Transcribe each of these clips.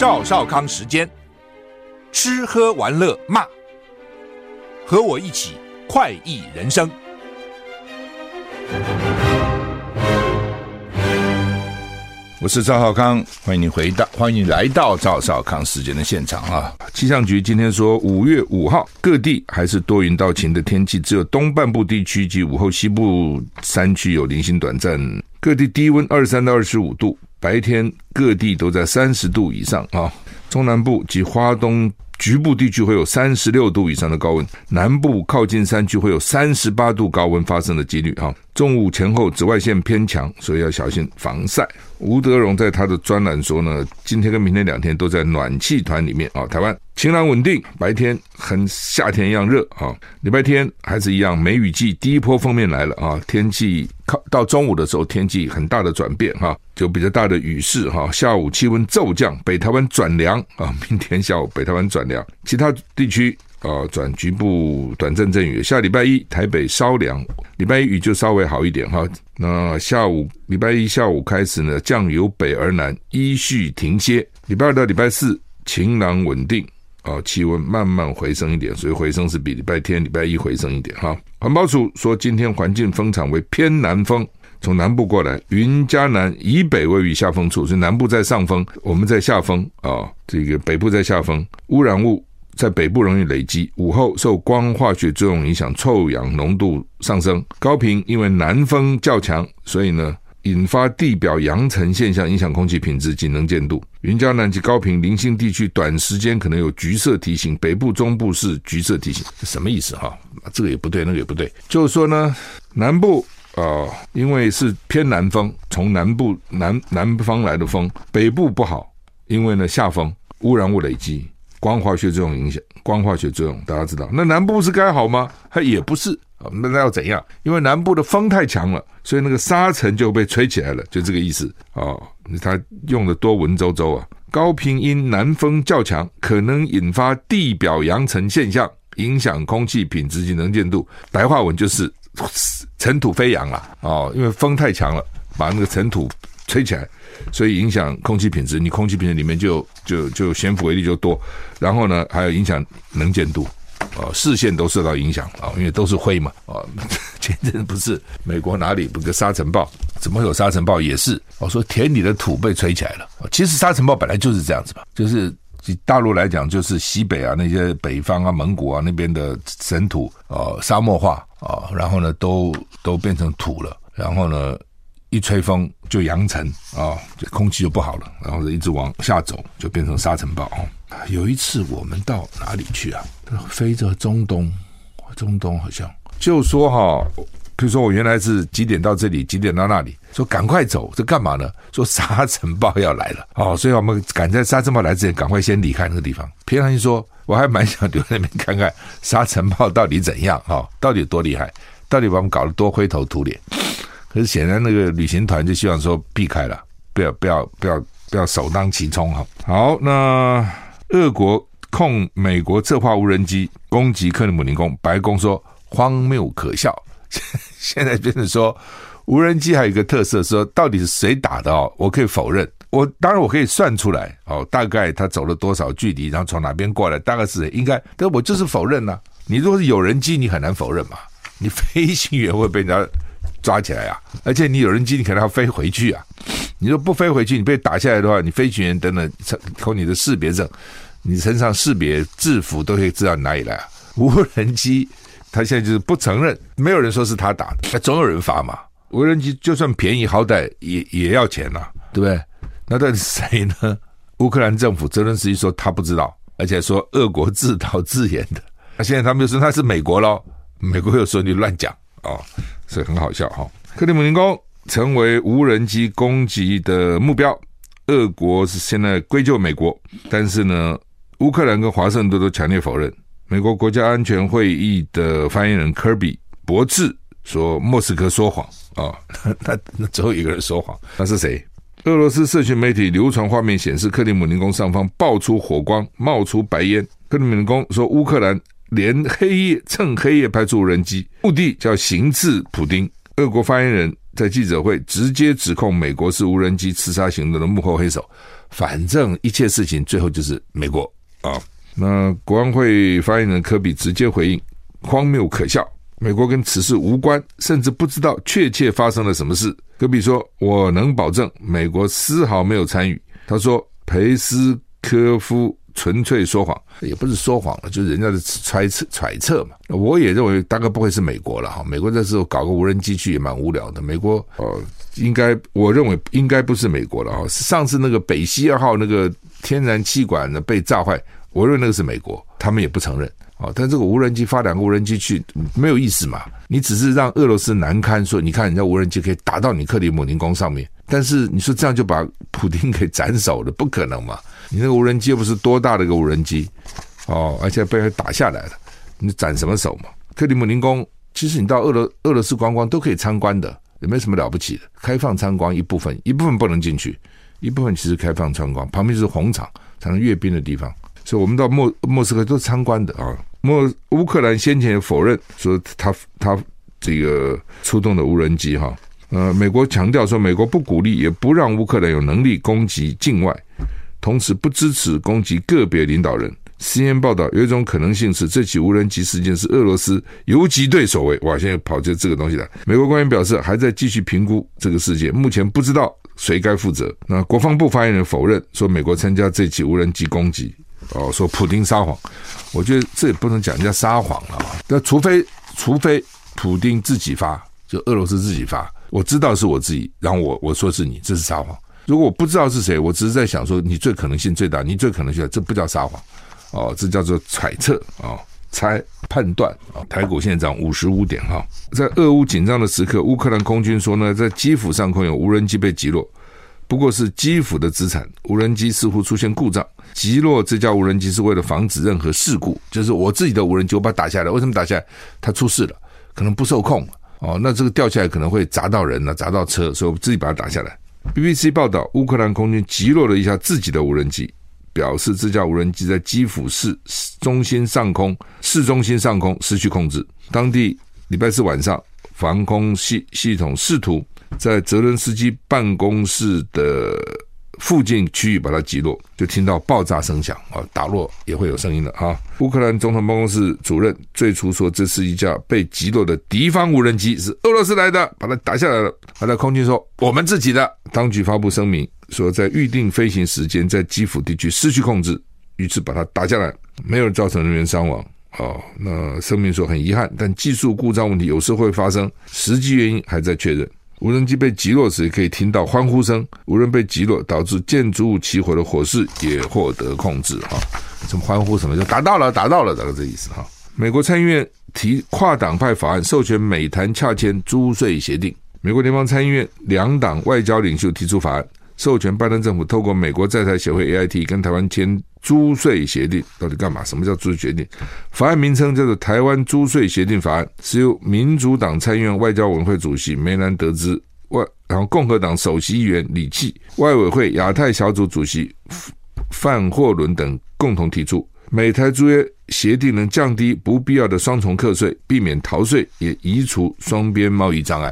赵少康时间，吃喝玩乐骂，和我一起快意人生。我是赵少康，欢迎你回到，欢迎你来到赵少康时间的现场啊！气象局今天说，五月五号各地还是多云到晴的天气，只有东半部地区及午后西部山区有零星短暂，各地低温二十三到二十五度，白天各地都在三十度以上啊！中南部及华东局部地区会有三十六度以上的高温，南部靠近山区会有三十八度高温发生的几率啊！中午前后紫外线偏强，所以要小心防晒。吴德荣在他的专栏说呢，今天跟明天两天都在暖气团里面啊。台湾晴朗稳定，白天很夏天一样热啊。礼拜天还是一样梅雨季，第一波锋面来了啊。天气靠到中午的时候，天气很大的转变哈，就比较大的雨势哈。下午气温骤降，北台湾转凉啊。明天下午北台湾转凉，其他地区。呃，转局部短暂阵雨。下礼拜一台北稍凉，礼拜一雨就稍微好一点哈。那下午礼拜一下午开始呢，降由北而南，依序停歇。礼拜二到礼拜四晴朗稳定，啊，气温慢慢回升一点，所以回升是比礼拜天、礼拜一回升一点哈。环保署说，今天环境风场为偏南风，从南部过来，云嘉南以北位于下风处，所以南部在上风，我们在下风啊，这个北部在下风，污染物。在北部容易累积，午后受光化学作用影响，臭氧浓度上升。高频因为南风较强，所以呢，引发地表扬尘现象，影响空气品质及能见度。云嘉南及高频零星地区短时间可能有橘色提醒，北部、中部是橘色提醒，什么意思哈？这个也不对，那个也不对。就是说呢，南部啊、因为是偏南风，从南部南南方来的风，北部不好，因为呢下风污染物累积。光化学作用影响，光化学作用大家知道，那南部是该好吗？它也不是啊，那要怎样？因为南部的风太强了，所以那个沙尘就被吹起来了，就这个意思哦。它用的多文绉绉啊。高频因南风较强，可能引发地表扬尘现象，影响空气品质及能见度。白话文就是尘土飞扬了哦，因为风太强了，把那个尘土吹起来。所以影响空气品质，你空气品质里面就就就悬浮微粒就多，然后呢，还有影响能见度，啊，视线都受到影响啊，因为都是灰嘛，啊，前阵不是美国哪里不个沙尘暴，怎么会有沙尘暴？也是，我说田里的土被吹起来了，其实沙尘暴本来就是这样子嘛，就是大陆来讲，就是西北啊那些北方啊蒙古啊那边的尘土，啊，沙漠化啊，然后呢都都变成土了，然后呢。一吹风就扬尘啊，这空气就不好了，然后一直往下走，就变成沙尘暴啊。有一次我们到哪里去啊？飞着中东，中东好像就说哈，比如说我原来是几点到这里，几点到那里，说赶快走，这干嘛呢？说沙尘暴要来了哦，所以我们赶在沙尘暴来之前，赶快先离开那个地方。平常心说，我还蛮想留在那边看看沙尘暴到底怎样啊，到底有多厉害，到底把我们搞得多灰头土脸。可是显然那个旅行团就希望说避开了，不要不要不要不要首当其冲哈。好，那俄国控美国策划无人机攻击克里姆林宫，白宫说荒谬可笑。现在变成说无人机还有一个特色，说到底是谁打的哦？我可以否认，我当然我可以算出来哦，大概他走了多少距离，然后从哪边过来，大概是应该，但我就是否认呢、你如果是有人机，你很难否认嘛，你飞行员会被人家。抓起来啊！而且你有人机，你可能要飞回去啊。你说不飞回去，你被打下来的话，你飞行员等等，扣你的识别证，你身上识别制服都可以知道你哪里来啊。无人机，他现在就是不承认，没有人说是他打的，那总有人罚嘛。无人机就算便宜，好歹也也要钱呐、对不对？那到底谁呢？乌克兰政府泽连斯基说他不知道，而且说俄国自导自演的。那现在他们又说那是美国喽，美国又说你乱讲。哦，所以很好笑哈。克里姆林宫成为无人机攻击的目标，俄国是现在归咎美国，但是呢，乌克兰跟华盛顿都强烈否认。美国国家安全会议的发言人科比博智说，莫斯科说谎啊，那那只有一个人说谎，那是谁？俄罗斯社群媒体流传画面显示，克里姆林宫上方爆出火光，冒出白烟。克里姆林宫说，乌克兰。连黑夜趁黑夜派出无人机，目的叫行刺普丁。俄国发言人在记者会直接指控美国是无人机刺杀行动的幕后黑手，反正一切事情最后就是美国啊。那国安会发言人科比直接回应：荒谬可笑，美国跟此事无关，甚至不知道确切发生了什么事。科比说：“我能保证，美国丝毫没有参与。”他说：“裴斯科夫。”纯粹说谎，也不是说谎了，就是人家的揣测揣测嘛。我也认为大概不会是美国了哈。美国这时候搞个无人机去也蛮无聊的。美国呃，应该我认为应该不是美国了哈。上次那个北溪二号那个天然气管呢被炸坏，我认为那个是美国，他们也不承认啊。但这个无人机发两个无人机去没有意思嘛？你只是让俄罗斯难堪，说你看人家无人机可以打到你克里姆林宫上面，但是你说这样就把普丁给斩首了，不可能嘛？你那个无人机又不是多大的一个无人机，哦，而且被人打下来了，你斩什么首嘛？克里姆林宫其实你到俄罗俄罗斯观光都可以参观的，也没什么了不起的，开放参观一部分，一部分不能进去，一部分其实开放参观，旁边就是红场，才能阅兵的地方，所以我们到莫莫斯科都参观的啊。莫乌克兰先前否认说他他这个出动的无人机哈，呃，美国强调说美国不鼓励也不让乌克兰有能力攻击境外。同时不支持攻击个别领导人。CNN 报道有一种可能性是，这起无人机事件是俄罗斯游击队所为。哇，现在跑出这个东西来。美国官员表示，还在继续评估这个事件，目前不知道谁该负责。那国防部发言人否认说，美国参加这起无人机攻击。哦，说普丁撒谎。我觉得这也不能讲人家撒谎了。那除非除非普丁自己发，就俄罗斯自己发，我知道是我自己，然后我我说是你，这是撒谎。如果我不知道是谁，我只是在想说，你最可能性最大，你最可能性，这不叫撒谎，哦，这叫做揣测啊，猜判断啊。台股现在涨五十五点哈，在俄乌紧张的时刻，乌克兰空军说呢，在基辅上空有无人机被击落，不过是基辅的资产，无人机似乎出现故障，击落这架无人机是为了防止任何事故，就是我自己的无人机我把它打下来，为什么打下来？它出事了，可能不受控哦，那这个掉下来可能会砸到人呢，砸到车，所以我自己把它打下来。BBC 报道，乌克兰空军击落了一架自己的无人机，表示这架无人机在基辅市中心上空、市中心上空失去控制。当地礼拜四晚上，防空系系统试图在泽伦斯基办公室的。附近区域把它击落，就听到爆炸声响啊，打落也会有声音的啊。乌克兰总统办公室主任最初说，这是一架被击落的敌方无人机，是俄罗斯来的，把它打下来了。后来空军说我们自己的。当局发布声明说，在预定飞行时间在基辅地区失去控制，于是把它打下来，没有造成人员伤亡。哦，那声明说很遗憾，但技术故障问题有时会发生，实际原因还在确认。无人机被击落时，可以听到欢呼声。无人被击落导致建筑物起火的火势也获得控制。哈，什么欢呼什么就达到了，达到了，大概这意思哈。美国参议院提跨党派法案，授权美谈洽签租税协定。美国联邦参议院两党外交领袖提出法案，授权拜登政府透过美国在台协会 AIT 跟台湾签租税协定。到底干嘛？什么叫租税协定？法案名称叫做《台湾租税协定法案》，是由民主党参议院外交委员会主席梅兰德兹外，然后共和党首席议员李契，外委会亚太小组主席范霍伦等共同提出。美台租约协定能降低不必要的双重课税，避免逃税，也移除双边贸易障碍。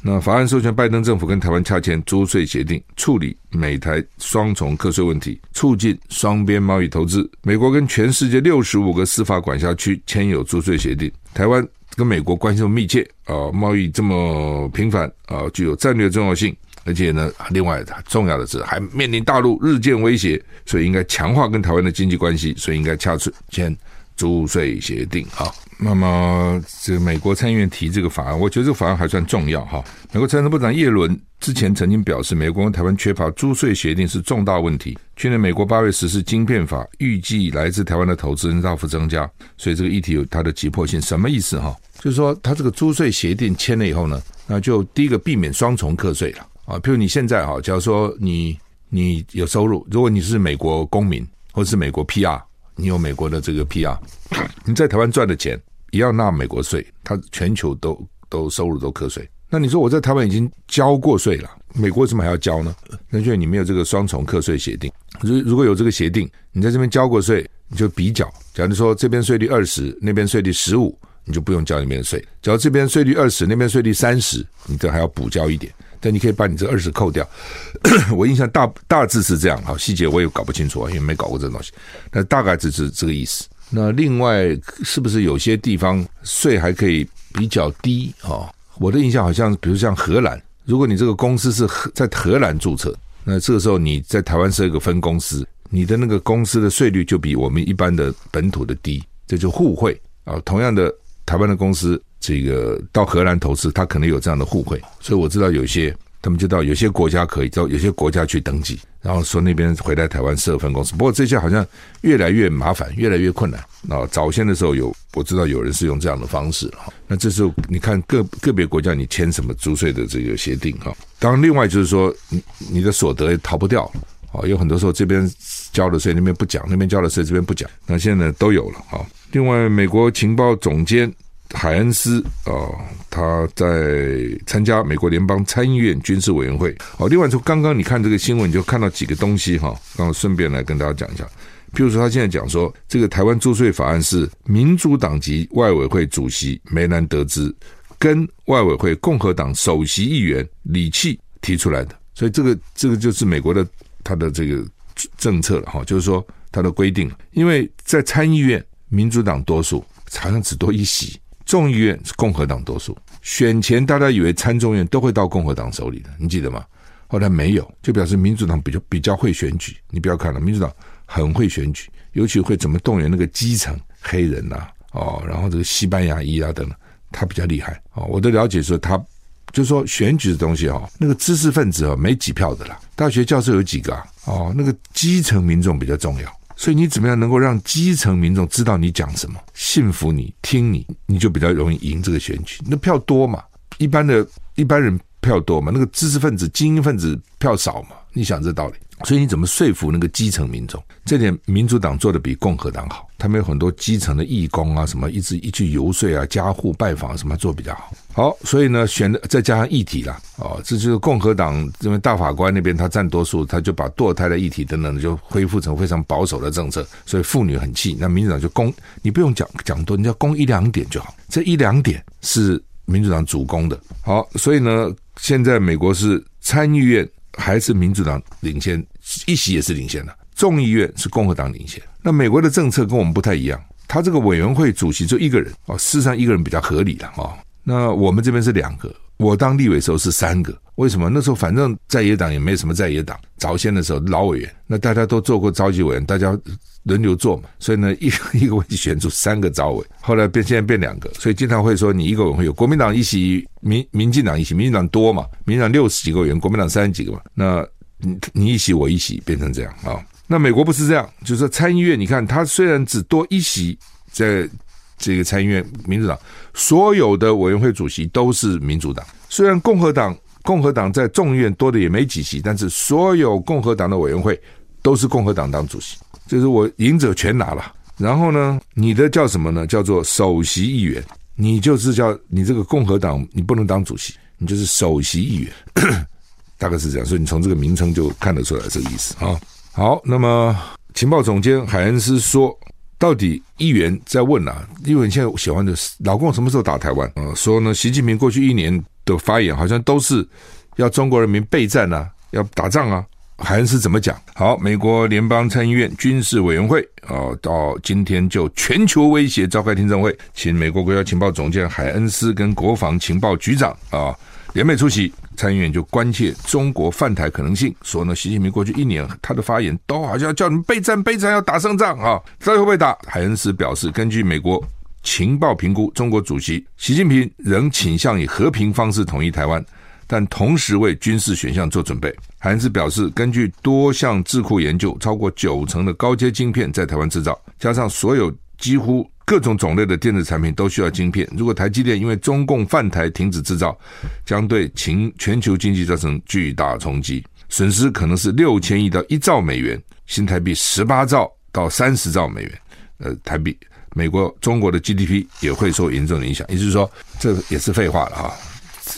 那法案授权拜登政府跟台湾洽签租税协定，处理美台双重课税问题，促进双边贸易投资。美国跟全世界六十五个司法管辖区签有租税协定。台湾跟美国关系密切啊，贸易这么频繁啊，具有战略重要性。而且呢，另外重要的是还面临大陆日渐威胁，所以应该强化跟台湾的经济关系，所以应该洽签租税协定啊。那么，这个美国参议院提这个法案，我觉得这个法案还算重要哈。美国财政部长叶伦之前曾经表示，美国跟台湾缺乏租税协定是重大问题。去年美国八月实施晶片法，预计来自台湾的投资人大幅增加，所以这个议题有它的急迫性。什么意思哈？就是说，它这个租税协定签了以后呢，那就第一个避免双重课税了啊。譬如你现在哈，假如说你你有收入，如果你是美国公民或者是美国 PR，你有美国的这个 PR，你在台湾赚的钱。也要纳美国税，他全球都都收入都课税。那你说我在台湾已经交过税了，美国为什么还要交呢？那就你没有这个双重课税协定。如如果有这个协定，你在这边交过税，你就比较。假如说这边税率二十，那边税率十五，你就不用交那边的税。缴这边税率二十，那边税率三十，你这还要补交一点。但你可以把你这二十扣掉。我印象大大致是这样，好，细节我也搞不清楚啊，因为没搞过这东西。那大概只是这个意思。那另外是不是有些地方税还可以比较低啊？我的印象好像，比如像荷兰，如果你这个公司是荷在荷兰注册，那这个时候你在台湾设一个分公司，你的那个公司的税率就比我们一般的本土的低，这就互惠啊。同样的，台湾的公司这个到荷兰投资，它可能有这样的互惠，所以我知道有些。他们就到有些国家可以到有些国家去登记，然后说那边回来台湾设分公司。不过这些好像越来越麻烦，越来越困难。啊，早先的时候有我知道有人是用这样的方式哈。那这时候你看个个别国家你签什么租税的这个协定哈。当然，另外就是说你你的所得也逃不掉啊。有很多时候这边交的税那边不讲，那边交的税这边不讲。那现在都有了啊。另外，美国情报总监。海恩斯啊、哦，他在参加美国联邦参议院军事委员会。哦，另外从刚刚你看这个新闻，你就看到几个东西哈。刚好顺便来跟大家讲一下，譬如说他现在讲说，这个台湾租税法案是民主党籍外委会主席梅兰德兹跟外委会共和党首席议员李契提出来的，所以这个这个就是美国的他的这个政策了哈，就是说他的规定，因为在参议院民主党多数，好像只多一席。众议院是共和党多数，选前大家以为参众院都会到共和党手里的，你记得吗？后来没有，就表示民主党比较比较会选举。你不要看了，民主党很会选举，尤其会怎么动员那个基层黑人呐、哦，然后这个西班牙裔啊等等，他比较厉害哦。我的了解说，他就是说选举的东西哈，那个知识分子哦没几票的啦，大学教授有几个啊？哦，那个基层民众比较重要。所以你怎么样能够让基层民众知道你讲什么，信服你，听你，你就比较容易赢这个选举。那票多嘛，一般的一般人票多嘛，那个知识分子、精英分子票少嘛。你想这道理。所以你怎么说服那个基层民众？这点民主党做的比共和党好，他们有很多基层的义工啊，什么一直一去游说啊，家户拜访什么做比较好。好，所以呢，选的再加上议题啦，哦，这就是共和党因为大法官那边他占多数，他就把堕胎的议题等等就恢复成非常保守的政策，所以妇女很气。那民主党就攻，你不用讲讲多，你要攻一两点就好。这一两点是民主党主攻的。好，所以呢，现在美国是参议院。还是民主党领先，一席也是领先的。众议院是共和党领先。那美国的政策跟我们不太一样，他这个委员会主席就一个人哦，事实上一个人比较合理了哦。那我们这边是两个，我当立委的时候是三个。为什么？那时候反正在野党也没什么在野党，早先的时候老委员，那大家都做过召集委员，大家。轮流做嘛，所以呢，一个一个会选出三个召委，后来变现在变两个，所以经常会说你一个委员会有国民党一席，民民进党一席，民进党多嘛，民进党六十几个委员，国民党三十几个嘛，那你你一席我一席，变成这样啊、那美国不是这样，就是说参议院，你看他虽然只多一席，在这个参议院民主党所有的委员会主席都是民主党，虽然共和党共和党在众议院多的也没几席，但是所有共和党的委员会都是共和党当主席。就是我赢者全拿了，然后呢，你的叫什么呢？叫做首席议员，你就是叫你这个共和党，你不能当主席，你就是首席议员，大概是这样。所以你从这个名称就看得出来这个意思啊。好，那么情报总监海恩斯说，到底议员在问啊，因为现在喜欢的是老共什么时候打台湾啊？说呢，习近平过去一年的发言好像都是要中国人民备战啊，要打仗啊。海恩斯怎么讲？好，美国联邦参议院军事委员会啊，到今天就全球威胁召开听证会，请美国国家情报总监海恩斯跟国防情报局长啊联袂出席。参议院就关切中国犯台可能性，说呢，习近平过去一年他的发言都好像叫你们备战备战，要打胜仗啊，到底会不会打？海恩斯表示，根据美国情报评估，中国主席习近平仍倾向以和平方式统一台湾。但同时为军事选项做准备。海恩斯表示，根据多项智库研究，超过九成的高阶晶片在台湾制造，加上所有几乎各种种类的电子产品都需要晶片。如果台积电因为中共犯台停止制造，将对全全球经济造成巨大冲击，损失可能是六千亿到一兆美元，新台币十八兆到三十兆美元。呃，台币，美国、中国的 GDP 也会受严重的影响。也就是说，这也是废话了哈。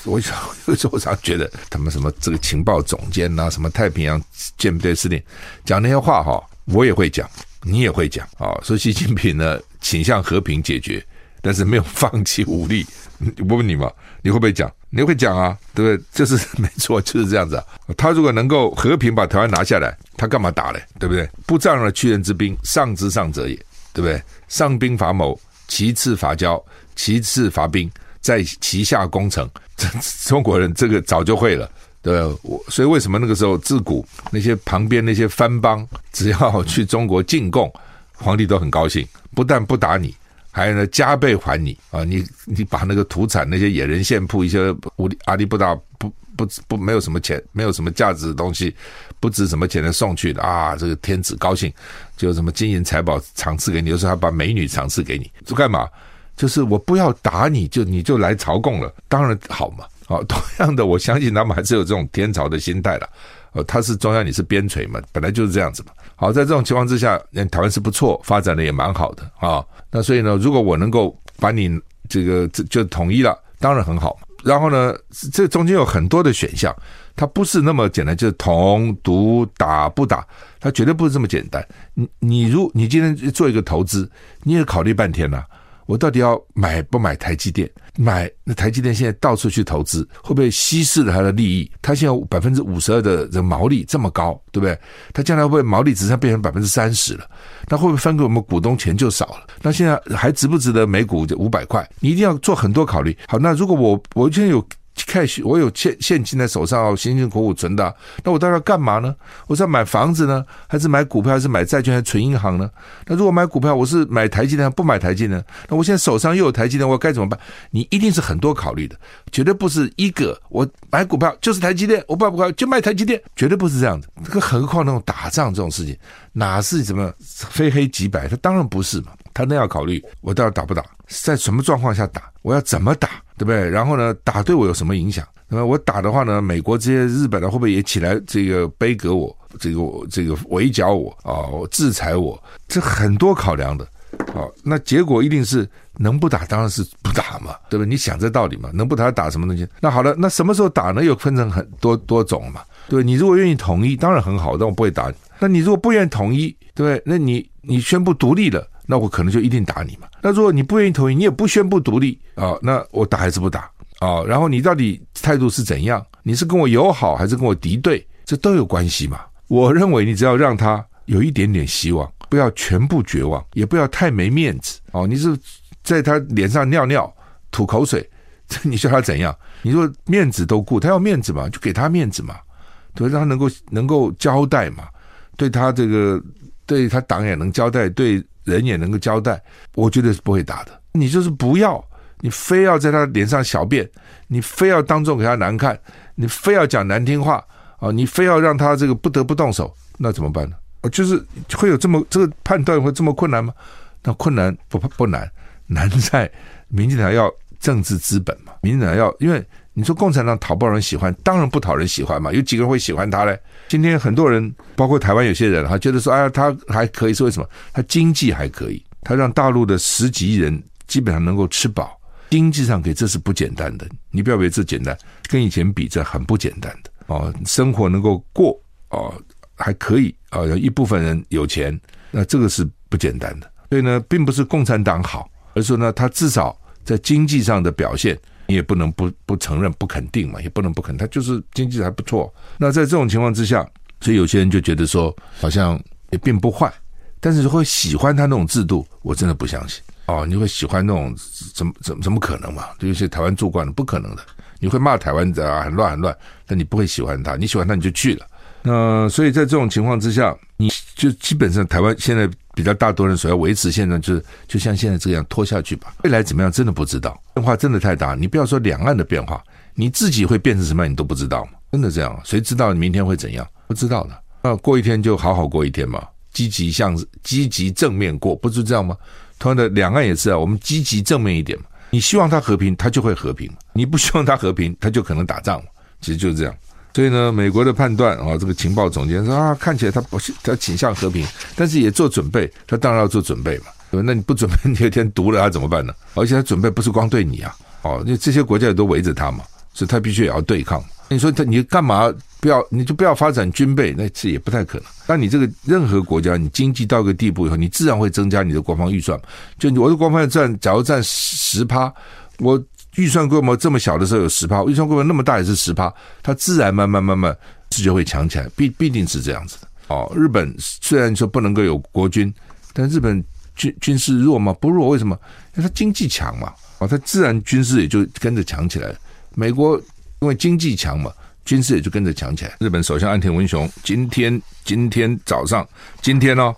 我想有时候我常觉得他们什么这个情报总监呐、什么太平洋舰队司令讲那些话哈，我也会讲，你也会讲啊。说习近平呢倾向和平解决但是没有放弃武力。我问你嘛，你会不会讲？你会讲啊，对不对？就是没错，就是这样子啊。他如果能够和平把台湾拿下来，他干嘛打嘞？对不对？不仗着屈人之兵，上之上者也，对不对？上兵伐谋，其次伐交，其次伐兵，在其下攻城。这 中国人这个早就会了，对？我所以为什么那个时候自古那些旁边那些藩邦，只要去中国进贡，皇帝都很高兴，不但不打你。还有呢，加倍还你啊！你你把那个土产那些野人献铺一些无阿里不达不不不没有什么钱，没有什么价值的东西，不值什么钱的送去的啊！这个天子高兴，就什么金银财宝赏赐给你，有时候还把美女赏赐给你，这干嘛？就是我不要打你就你就来朝贡了，当然好嘛！啊，同样的，我相信他们还是有这种天朝的心态了。呃，他是中央，你是边陲嘛，本来就是这样子嘛。好，在这种情况之下，台湾是不错，发展的也蛮好的啊。那所以呢，如果我能够把你这个就就统一了，当然很好。然后呢，这中间有很多的选项，它不是那么简单，就是统、独、打不打，它绝对不是这么简单。你你如你今天做一个投资，你也考虑半天了。我到底要买不买台积电？买那台积电现在到处去投资，会不会稀释了它的利益？它现在百分之五十二的这毛利这么高，对不对？它将来会不会毛利只剩变成百分之三十了？那会不会分给我们股东钱就少了？那现在还值不值得每股五百块？你一定要做很多考虑。好，那如果我我现在有。cash，我有现现金在手上，辛辛苦苦存的，那我到底要干嘛呢？我是要买房子呢，还是买股票，还是买债券，还是存银行呢？那如果买股票，我是买台积电，不买台积电？那我现在手上又有台积电，我该怎么办？你一定是很多考虑的，绝对不是一个我买股票就是台积电，我不买股票就卖台积电，绝对不是这样子。这个何况那种打仗这种事情，哪是什么非黑即白？他当然不是嘛。他那要考虑，我到底打不打，在什么状况下打，我要怎么打，对不对？然后呢，打对我有什么影响？那么我打的话呢，美国这些日本的会不会也起来这个杯葛我，这个这个围剿我啊，制裁我？这很多考量的。好，那结果一定是能不打当然是不打嘛，对不对？你想这道理嘛？能不打打什么东西？那好了，那什么时候打呢？又分成很多多种嘛。对，你如果愿意统一，当然很好，但我不会打你。那你如果不愿意统一，对不对？那你你宣布独立了。那我可能就一定打你嘛。那如果你不愿意同意，你也不宣布独立啊，那我打还是不打啊？然后你到底态度是怎样？你是跟我友好还是跟我敌对？这都有关系嘛。我认为你只要让他有一点点希望，不要全部绝望，也不要太没面子哦。你是在他脸上尿尿、吐口水，你说他怎样？你说面子都顾，他要面子嘛，就给他面子嘛，对，让他能够能够交代嘛，对他这个对他党也能交代，对。人也能够交代，我绝对是不会打的。你就是不要，你非要在他脸上小便，你非要当众给他难看，你非要讲难听话啊，你非要让他这个不得不动手，那怎么办呢？就是会有这么这个判断会这么困难吗？那困难不不难，难在民进党要政治资本嘛。民进党要因为。你说共产党讨不讨人喜欢？当然不讨人喜欢嘛。有几个人会喜欢他嘞？今天很多人，包括台湾有些人，哈觉得说，哎呀，他还可以，是为什么？他经济还可以，他让大陆的十几亿人基本上能够吃饱，经济上可以，这是不简单的。你不要以为这简单，跟以前比，这很不简单的哦。生活能够过哦，还可以啊，有一部分人有钱，那这个是不简单的。所以呢，并不是共产党好，而是呢，他至少在经济上的表现。你也不能不不承认、不肯定嘛，也不能不肯，他就是经济还不错。那在这种情况之下，所以有些人就觉得说，好像也并不坏，但是会喜欢他那种制度，我真的不相信。哦，你会喜欢那种怎么怎么怎么可能嘛？就有些台湾做惯了，不可能的。你会骂台湾的啊，很乱很乱，但你不会喜欢他，你喜欢他你就去了。那所以在这种情况之下，你就基本上台湾现在。比较大多人所要维持现状，就是就像现在这样拖下去吧。未来怎么样，真的不知道，变化真的太大。你不要说两岸的变化，你自己会变成什么样，你都不知道吗？真的这样？谁知道你明天会怎样？不知道的。那过一天就好好过一天嘛，积极向积极正面过，不是这样吗？同样的，两岸也是啊，我们积极正面一点嘛。你希望他和平，他就会和平；你不希望他和平，他就可能打仗。其实就是这样。所以呢，美国的判断啊，这个情报总监说啊，看起来他不是他倾向和平，但是也做准备，他当然要做准备嘛。那你不准备，你有一天毒了他怎么办呢？而且他准备不是光对你啊，哦，因为这些国家也都围着他嘛，所以他必须也要对抗。你说他你干嘛不要？你就不要发展军备，那这也不太可能。那你这个任何国家，你经济到一个地步以后，你自然会增加你的国防预算。就我的国防预算，假如占十趴，我预算规模这么小的时候有十趴，预算规模那么大也是十趴，它自然慢慢慢慢是就会强起来，必必定是这样子的。哦，日本虽然说不能够有国军，但日本军军事弱吗？不弱，为什么？因为它经济强嘛。哦，它自然军事也就跟着强起来。美国因为经济强嘛，军事也就跟着强起来。日本首相岸田文雄今天今天早上今天哦，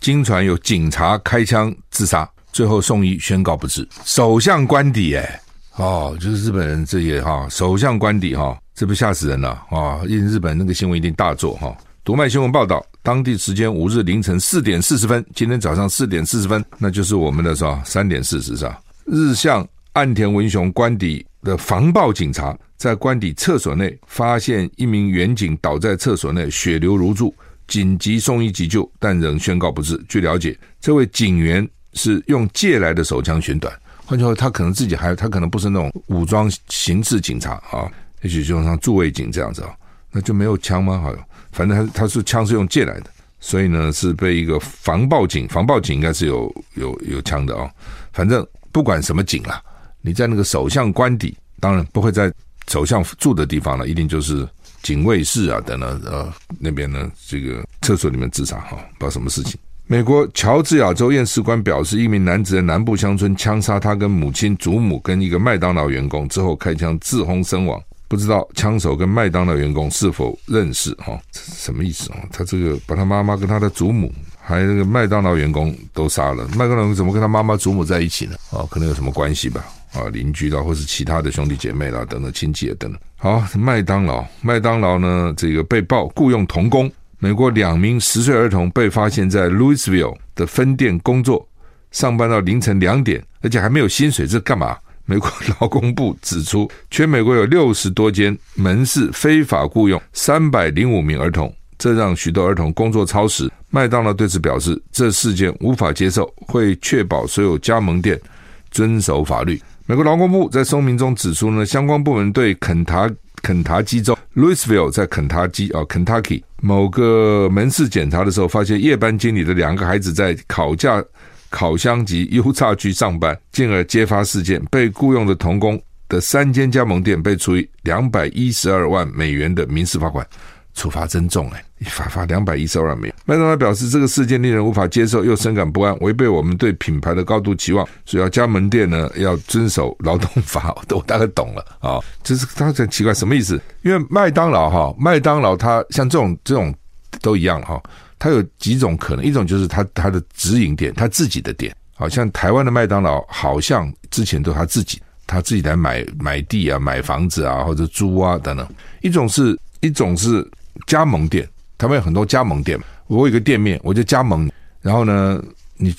经传有警察开枪自杀，最后送医宣告不治。首相官邸哎，哦，就是日本人这些哈，首相官邸哈，这不吓死人了啊！因日本那个新闻一定大作哈。读卖新闻报道，当地时间五日凌晨四点四十分，今天早上四点四十分，那就是我们的是吧？三点四十是吧？日向岸田文雄官邸的防暴警察在官邸厕所内发现一名员警倒在厕所内，血流如注，紧急送医急救，但仍宣告不治。据了解，这位警员是用借来的手枪寻短，换句话说，他可能自己还他可能不是那种武装刑事警察啊，也许就像驻卫警这样子啊，那就没有枪吗？好像。反正他他是枪是用借来的，所以呢是被一个防暴警，防暴警应该是有有有枪的哦。反正不管什么警啊，你在那个首相官邸，当然不会在首相住的地方了，一定就是警卫室啊等等呃那边呢这个厕所里面自杀哈，不知道什么事情。美国乔治亚州验尸官表示，一名男子在南部乡村枪杀他跟母亲、祖母跟一个麦当劳员工之后开枪自轰身亡。不知道枪手跟麦当劳员工是否认识？哈，什么意思啊？他这个把他妈妈跟他的祖母，还有那个麦当劳员工都杀了，麦当劳怎么跟他妈妈、祖母在一起呢？哦，可能有什么关系吧？啊，邻居啦，或是其他的兄弟姐妹啦，等等亲戚啊，等等。好，麦当劳，麦当劳呢，这个被曝雇佣童工，美国两名十岁儿童被发现在 Louisville 的分店工作，上班到凌晨两点，而且还没有薪水，这干嘛？美国劳工部指出，全美国有六十多间门市非法雇佣三百零五名儿童，这让许多儿童工作超时。麦当劳对此表示，这事件无法接受，会确保所有加盟店遵守法律。美国劳工部在声明中指出呢，相关部门对肯塔肯塔基州 Louisville 在肯塔基啊 Kentucky 某个门市检查的时候，发现夜班经理的两个孩子在烤架。烤箱及油炸区上班，进而揭发事件。被雇佣的童工的三间加盟店被处以两百一十二万美元的民事罚款，处罚真重哎！一罚罚两百一十二万美元。麦当劳表示，这个事件令人无法接受，又深感不安，违背我们对品牌的高度期望。所以要加盟店呢，要遵守劳动法。我大概懂了啊，就是他很奇怪什么意思？因为麦当劳哈，麦当劳它像这种这种都一样哈。它有几种可能，一种就是他他的直营店，他自己的店，好像台湾的麦当劳，好像之前都他自己，他自己来买买地啊，买房子啊，或者租啊等等。一种是一种是加盟店，他们有很多加盟店，我有一个店面，我就加盟，然后呢，你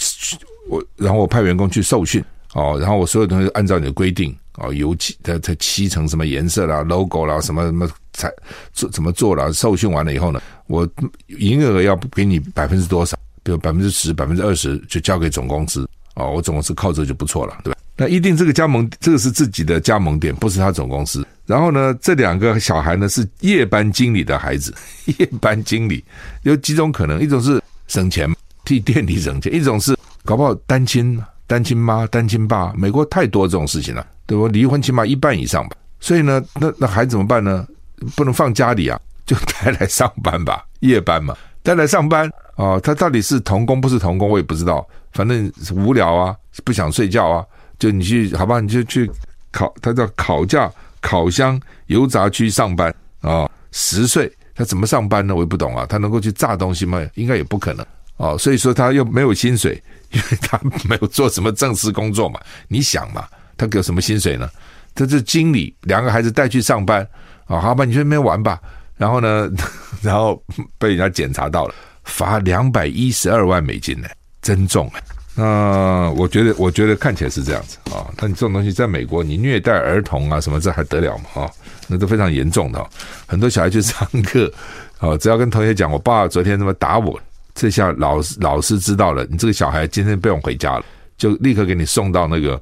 我然后我派员工去受训哦，然后我所有东西按照你的规定哦，油漆它它漆成什么颜色啦，logo 啦，什么什么才做怎么做啦，受训完了以后呢？我营业额要给你百分之多少？比如百分之十、百分之二十，就交给总公司哦。我总公司靠这就不错了，对吧？那一定这个加盟，这个是自己的加盟店，不是他总公司。然后呢，这两个小孩呢是夜班经理的孩子。夜班经理有几种可能：一种是省钱，替店里省钱；一种是搞不好单亲、单亲妈、单亲爸。美国太多这种事情了，对不？离婚起码一半以上吧。所以呢，那那孩子怎么办呢？不能放家里啊。就带来上班吧，夜班嘛，带来上班哦。他到底是童工不是童工，我也不知道。反正无聊啊，不想睡觉啊，就你去好吧，你就去考，他叫烤架、烤箱、油炸区上班啊。十岁他怎么上班呢？我也不懂啊。他能够去炸东西吗？应该也不可能哦。所以说他又没有薪水，因为他没有做什么正式工作嘛。你想嘛，他给什么薪水呢？他是经理，两个孩子带去上班啊。好吧，你去那边玩吧。然后呢，然后被人家检查到了，罚两百一十二万美金呢，真重哎！那我觉得，我觉得看起来是这样子啊。但你这种东西在美国，你虐待儿童啊什么，这还得了嘛？啊，那都非常严重的。很多小孩去上课，哦，只要跟同学讲，我爸昨天他妈打我，这下老师老师知道了，你这个小孩今天不用回家了，就立刻给你送到那个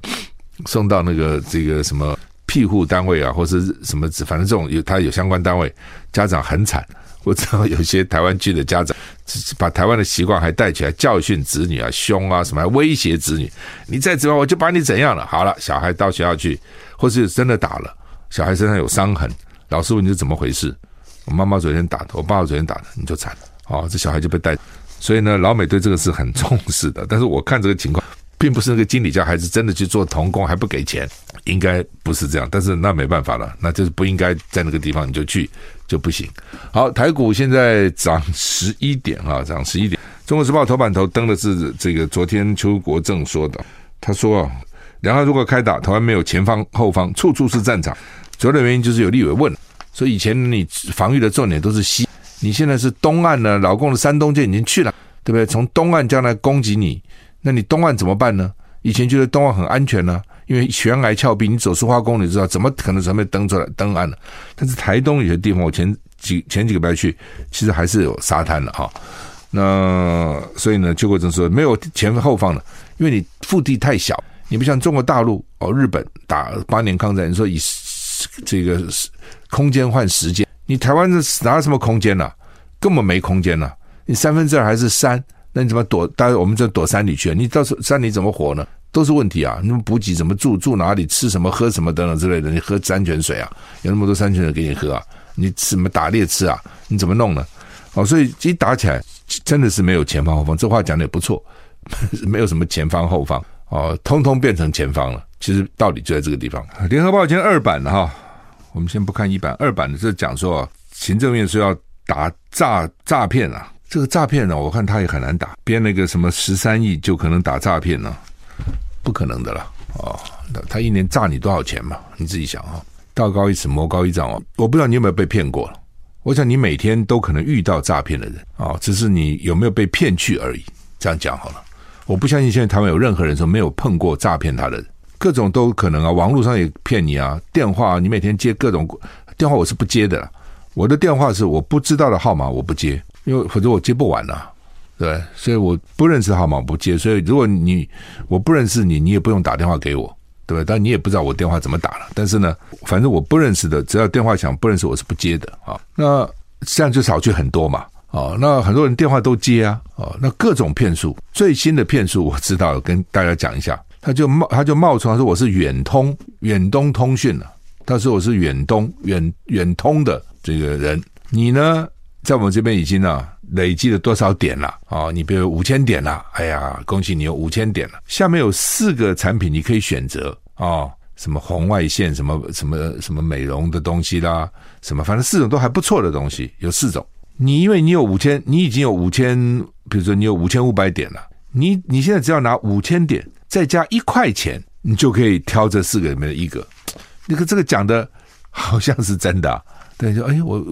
送到那个这个什么。庇护单位啊，或是什么，反正这种有他有相关单位，家长很惨。我知道有些台湾去的家长，把台湾的习惯还带起来，教训子女啊，凶啊，什么还威胁子女，你再怎么我就把你怎样了。好了，小孩到学校去，或是真的打了，小孩身上有伤痕，老师问你是怎么回事？我妈妈昨天打的，我爸爸昨天打的，你就惨了。哦，这小孩就被带。所以呢，老美对这个是很重视的。但是我看这个情况，并不是那个经理叫孩子真的去做童工还不给钱，应该不是这样。但是那没办法了，那就是不应该在那个地方你就去。就不行。好，台股现在涨十一点啊，涨十一点。中国时报头版头登的是这个，昨天邱国正说的，他说啊，两岸如果开打，台湾没有前方后方，处处是战场。主要的原因就是有立委问，所以以前你防御的重点都是西，你现在是东岸呢，老共的山东舰已经去了，对不对？从东岸将来攻击你，那你东岸怎么办呢？以前觉得东岸很安全呢。因为悬崖峭壁，你走十花公你知道怎么可能准备登出来登岸呢？但是台东有些地方，我前几前几个礼拜去，其实还是有沙滩的哈。那所以呢，邱国正说没有前后方的，因为你腹地太小，你不像中国大陆哦，日本打八年抗战，你说以这个空间换时间，你台湾是哪有什么空间呢、根本没空间呢、你三分之二还是山，那你怎么躲？当然我们就躲山里去了。你到时候山里怎么活呢？都是问题啊！那么补给怎么住？住哪里？吃什么？喝什么？等等之类的。你喝山泉水啊？有那么多山泉水给你喝啊？你怎么打猎吃啊？你怎么弄呢？哦，所以一打起来，真的是没有前方后方。这话讲的也不错，没有什么前方后方哦，通通变成前方了。其实道理就在这个地方。联合报今天二版的哈，我们先不看一版，二版的是讲说行政院说要打诈诈骗啊，这个诈骗呢，我看他也很难打，编那个什么十三亿就可能打诈骗呢。不可能的了哦，他一年诈你多少钱嘛？你自己想啊，道高一尺，魔高一丈哦。我不知道你有没有被骗过，我想你每天都可能遇到诈骗的人啊，只是你有没有被骗去而已。这样讲好了，我不相信现在台湾有任何人说没有碰过诈骗他的人，各种都可能啊，网络上也骗你啊，电话你每天接各种电话，我是不接的，我的电话是我不知道的号码我不接，因为否则我接不完了。对，所以我不认识号码不接，所以如果你我不认识你，你也不用打电话给我，对吧？但你也不知道我电话怎么打了。但是呢，反正我不认识的，只要电话响不认识我是不接的啊。那这样就少去很多嘛啊。那很多人电话都接啊啊。那各种骗术，最新的骗术我知道，跟大家讲一下。他就冒他就冒充说我是远通远东通讯了，他说我是远东远远通的这个人，你呢在我们这边已经啊。累积了多少点了？啊，你比如五千点了，哎呀，恭喜你有五千点了。下面有四个产品你可以选择啊，什么红外线，什么什么什么美容的东西啦，什么反正四种都还不错的东西，有四种。你因为你有五千，你已经有五千，比如说你有五千五百点了，你你现在只要拿五千点再加一块钱，你就可以挑这四个里面的一个。那个这个讲的好像是真的。对，就哎，我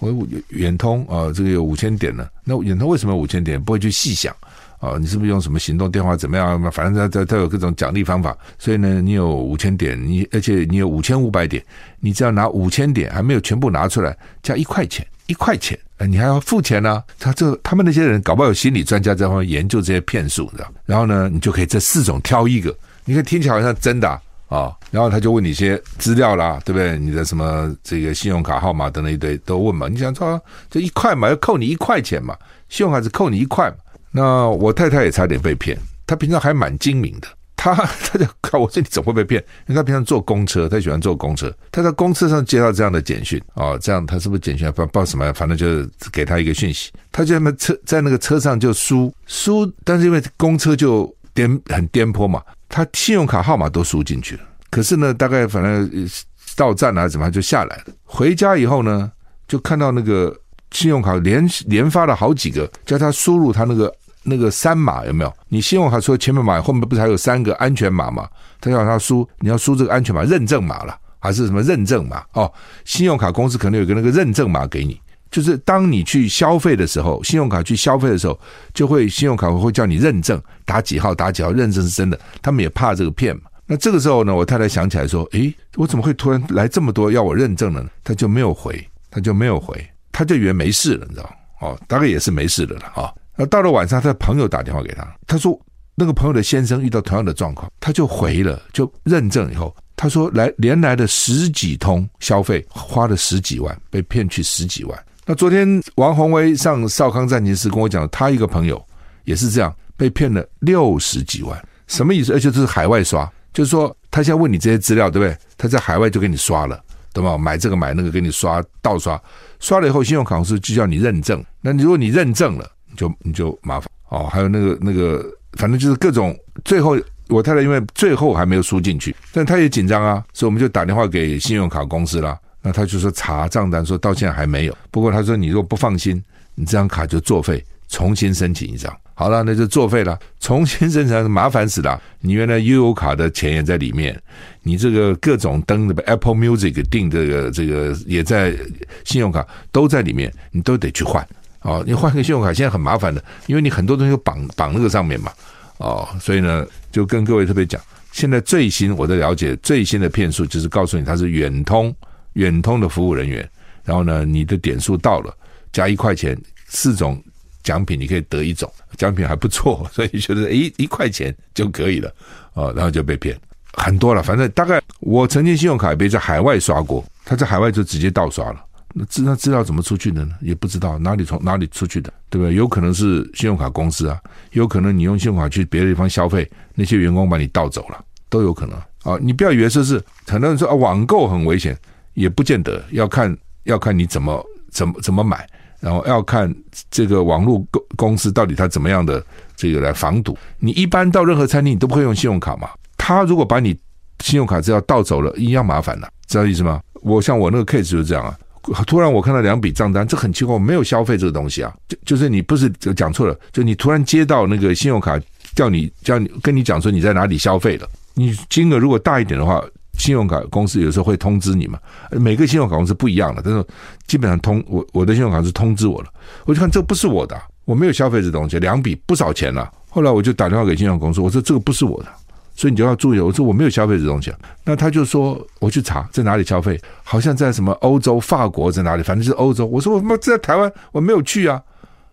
我我远通啊，这个有五千点呢。那远通为什么五千点？不会去细想啊？你是不是用什么行动电话怎么样？反正它它它有各种奖励方法。所以呢，你有五千点，你而且你有五千五百点，你只要拿五千点，还没有全部拿出来，加一块钱，一块钱，你还要付钱呢、他这他们那些人搞不好有心理专家在后面研究这些骗术，知道？然后呢，你就可以这四种挑一个，你看听起来好像真的、啊、然后他就问你一些资料啦，对不对？你的什么这个信用卡号码等等一堆都问嘛。你想说这一块嘛，要扣你一块钱嘛，信用卡只扣你一块嘛。那我太太也差点被骗，她平常还蛮精明的，她 她就看我说你怎么会被骗？因为她平常坐公车，她喜欢坐公车，她在公车上接到这样的简讯啊、哦，这样她是不是简讯不报什么？反正就是给她一个讯息，她就在那车在那个车上就输输，但是因为公车就颠很颠簸嘛。他信用卡号码都输进去了，可是呢，大概反正到站啊，怎么就下来了。回家以后呢，就看到那个信用卡连连发了好几个，叫他输入他那个那个三码有没有？你信用卡说前面码后面不是还有三个安全码吗？他要他输，你要输这个安全码认证码了，还是什么认证码？哦，信用卡公司可能有个那个认证码给你。就是当你去消费的时候，信用卡去消费的时候，就会信用卡会叫你认证，打几号打几号，认证是真的。他们也怕这个骗嘛。那这个时候呢，我太太想起来说：“诶，我怎么会突然来这么多要我认证了呢？”他就没有回，他就没有回，他就以为没事了，你知道？哦，大概也是没事的了啊。那到了晚上，他的朋友打电话给他，他说那个朋友的先生遇到同样的状况，他就回了，就认证以后，他说来连来的十几通消费，花了十几万，被骗去十几万。那昨天王鸿薇上少康战情室跟我讲，他一个朋友也是这样被骗了六十几万，什么意思？而且这是海外刷，就是说他现在问你这些资料，对不对？他在海外就给你刷了，懂吗？买这个买那个给你刷盗刷，刷了以后信用卡公司就叫你认证。那你如果你认证了，就你就麻烦哦。还有那个那个，反正就是各种。最后我太太因为最后还没有输进去，但她也紧张啊，所以我们就打电话给信用卡公司了。那他就说查账单，说到现在还没有。不过他说，你如果不放心，你这张卡就作废，重新申请一张。好了，那就作废了，重新申请麻烦死了。你原来悠游卡的钱也在里面，你这个各种登的 Apple Music 订这个这个也在信用卡都在里面，你都得去换哦。你换个信用卡现在很麻烦的，因为你很多东西绑绑那个上面嘛哦，所以呢，就跟各位特别讲，现在最新我的了解最新的骗术就是告诉你它是远通。远通的服务人员，然后呢，你的点数到了，加一块钱，四种奖品你可以得一种，奖品还不错，所以觉得一一块钱就可以了，哦，然后就被骗很多了。反正大概我曾经信用卡也被在海外刷过，他在海外就直接盗刷了，那知那知道怎么出去的呢？也不知道哪里从哪里出去的，对不对？有可能是信用卡公司啊，有可能你用信用卡去别的地方消费，那些员工把你盗走了，都有可能啊。你不要以为说是很多人说啊，网购很危险。也不见得要看，要看你怎么怎么怎么买，然后要看这个网络公公司到底他怎么样的这个来防堵。你一般到任何餐厅，你都不会用信用卡嘛？他如果把你信用卡资料盗走了，一样麻烦的，知道意思吗？我像我那个 case 就是这样啊。突然我看到两笔账单，这很奇怪，我没有消费这个东西啊。就就是你不是讲错了，就你突然接到那个信用卡叫你叫你跟你讲说你在哪里消费了，你金额如果大一点的话。信用卡公司有时候会通知你嘛，每个信用卡公司不一样的，但是基本上通我我的信用卡是通知我了，我就看这不是我的，我没有消费这东西，两笔不少钱了。后来我就打电话给信用公司，我说这个不是我的，所以你就要注意。我说我没有消费这东西，那他就说我去查在哪里消费，好像在什么欧洲法国在哪里，反正是欧洲。我说我他妈在台湾我没有去啊，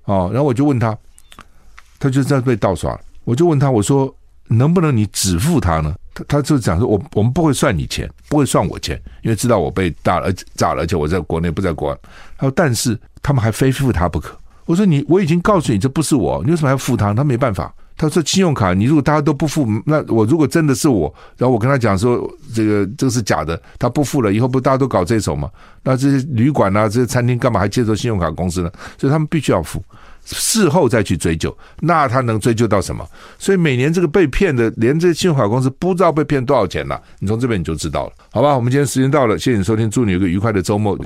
哦，然后我就问他，他就这样被盗刷了，我就问他我说能不能你只付他呢？他他就讲说，我我们不会算你钱，不会算我钱，因为知道我被打了，炸了，而且我在国内不在国外。他说，但是他们还非付他不可。我说你，我已经告诉你这不是我，你为什么还要付他？他没办法。他说信用卡，你如果大家都不付，那我如果真的是我，然后我跟他讲说这个这个是假的，他不付了，以后不大家都搞这手吗？那这些旅馆啊，这些餐厅干嘛还接受信用卡公司呢？所以他们必须要付。事后再去追究，那他能追究到什么？所以每年这个被骗的，连这信用卡公司不知道被骗多少钱了。你从这边你就知道了，好吧？我们今天时间到了，谢谢你收听，祝你有个愉快的周末。